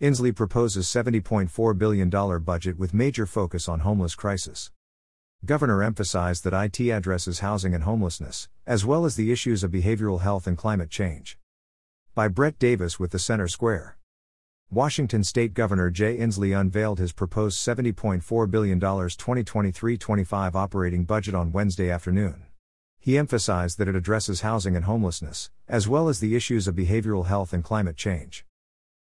Inslee proposes $70.4 billion budget with major focus on homeless crisis. Governor emphasized that IT addresses housing and homelessness, as well as the issues of behavioral health and climate change. By Brett Davis with the Center Square. Washington State Governor Jay Inslee unveiled his proposed $70.4 billion 2023 25 operating budget on Wednesday afternoon. He emphasized that it addresses housing and homelessness, as well as the issues of behavioral health and climate change.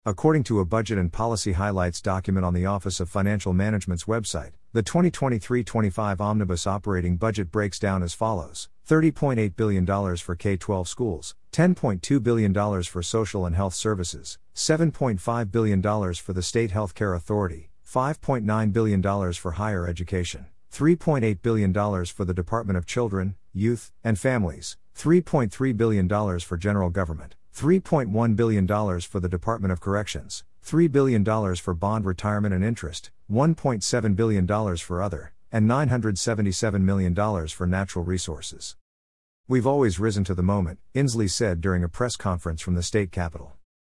According to a budget and policy highlights document on the Office of Financial Management's website, the 2023 25 omnibus operating budget breaks down as follows. $30.8 billion for K 12 schools, $10.2 billion for social and health services, $7.5 billion for the State Health Care Authority, $5.9 billion for higher education, $3.8 billion for the Department of Children, Youth, and Families, $3.3 billion for general government, $3.1 billion for the Department of Corrections, $3 billion for bond retirement and interest, $1.7 billion for other, and $977 million for natural resources. We've always risen to the moment, Inslee said during a press conference from the state capitol.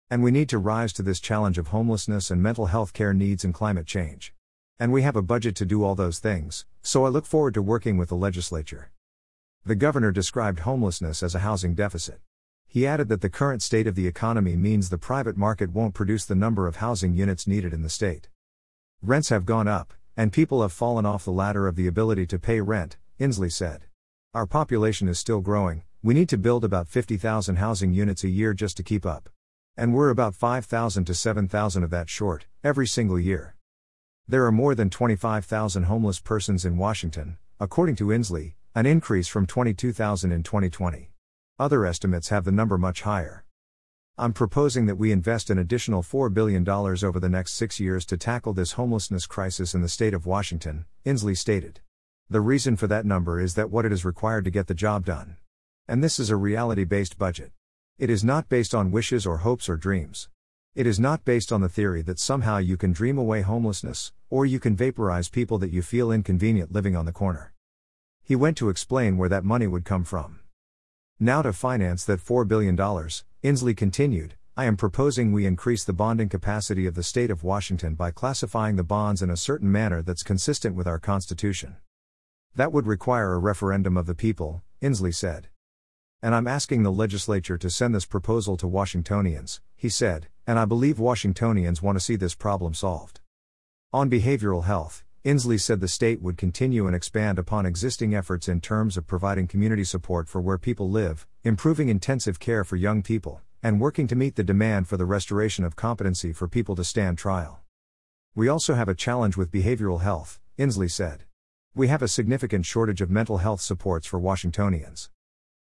And we need to rise to this challenge of homelessness and mental health care needs and climate change. And we have a budget to do all those things, so I look forward to working with the legislature. The governor described homelessness as a housing deficit. He added that the current state of the economy means the private market won't produce the number of housing units needed in the state. Rents have gone up, and people have fallen off the ladder of the ability to pay rent, Inslee said. Our population is still growing, we need to build about 50,000 housing units a year just to keep up. And we're about 5,000 to 7,000 of that short, every single year. There are more than 25,000 homeless persons in Washington, according to Inslee, an increase from 22,000 in 2020. Other estimates have the number much higher. I'm proposing that we invest an additional $4 billion over the next six years to tackle this homelessness crisis in the state of Washington, Inslee stated. The reason for that number is that what it is required to get the job done. And this is a reality based budget. It is not based on wishes or hopes or dreams. It is not based on the theory that somehow you can dream away homelessness, or you can vaporize people that you feel inconvenient living on the corner. He went to explain where that money would come from. Now to finance that $4 billion, Inslee continued, I am proposing we increase the bonding capacity of the state of Washington by classifying the bonds in a certain manner that's consistent with our Constitution. That would require a referendum of the people, Inslee said. And I'm asking the legislature to send this proposal to Washingtonians, he said, and I believe Washingtonians want to see this problem solved. On behavioral health, Inslee said the state would continue and expand upon existing efforts in terms of providing community support for where people live, improving intensive care for young people, and working to meet the demand for the restoration of competency for people to stand trial. We also have a challenge with behavioral health, Inslee said. We have a significant shortage of mental health supports for Washingtonians.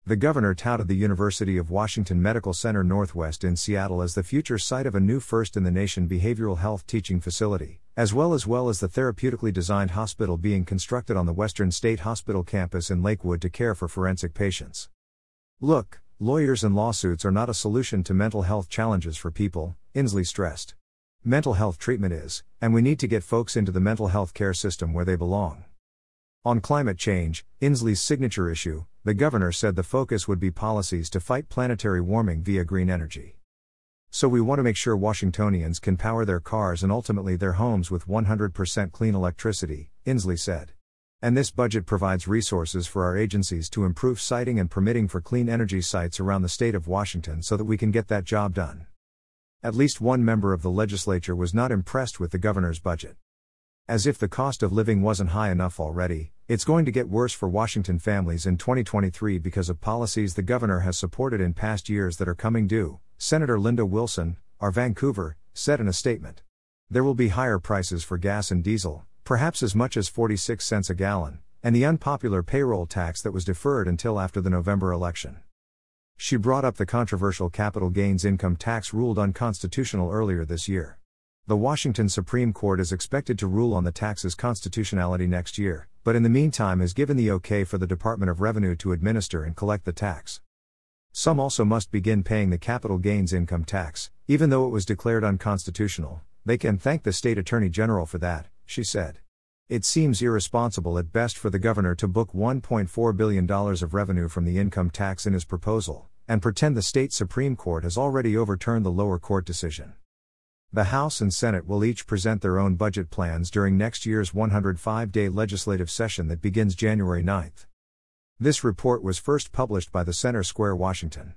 The governor touted the University of Washington Medical Center Northwest in Seattle as the future site of a new first in the nation behavioral health teaching facility, as well as well as the therapeutically designed hospital being constructed on the Western State Hospital campus in Lakewood to care for forensic patients. Look, lawyers and lawsuits are not a solution to mental health challenges for people, Inslee stressed. Mental health treatment is, and we need to get folks into the mental health care system where they belong. On climate change, Inslee's signature issue, the governor said the focus would be policies to fight planetary warming via green energy. So we want to make sure Washingtonians can power their cars and ultimately their homes with 100% clean electricity, Inslee said. And this budget provides resources for our agencies to improve siting and permitting for clean energy sites around the state of Washington so that we can get that job done. At least one member of the legislature was not impressed with the governor's budget. As if the cost of living wasn't high enough already, it's going to get worse for Washington families in 2023 because of policies the governor has supported in past years that are coming due, Senator Linda Wilson, our Vancouver, said in a statement. There will be higher prices for gas and diesel, perhaps as much as 46 cents a gallon, and the unpopular payroll tax that was deferred until after the November election. She brought up the controversial capital gains income tax ruled unconstitutional earlier this year. The Washington Supreme Court is expected to rule on the tax's constitutionality next year, but in the meantime has given the okay for the Department of Revenue to administer and collect the tax. Some also must begin paying the capital gains income tax, even though it was declared unconstitutional. They can thank the state attorney general for that, she said. It seems irresponsible at best for the governor to book $1.4 billion of revenue from the income tax in his proposal, and pretend the state Supreme Court has already overturned the lower court decision. The House and Senate will each present their own budget plans during next year's 105 day legislative session that begins January 9. This report was first published by the Center Square, Washington.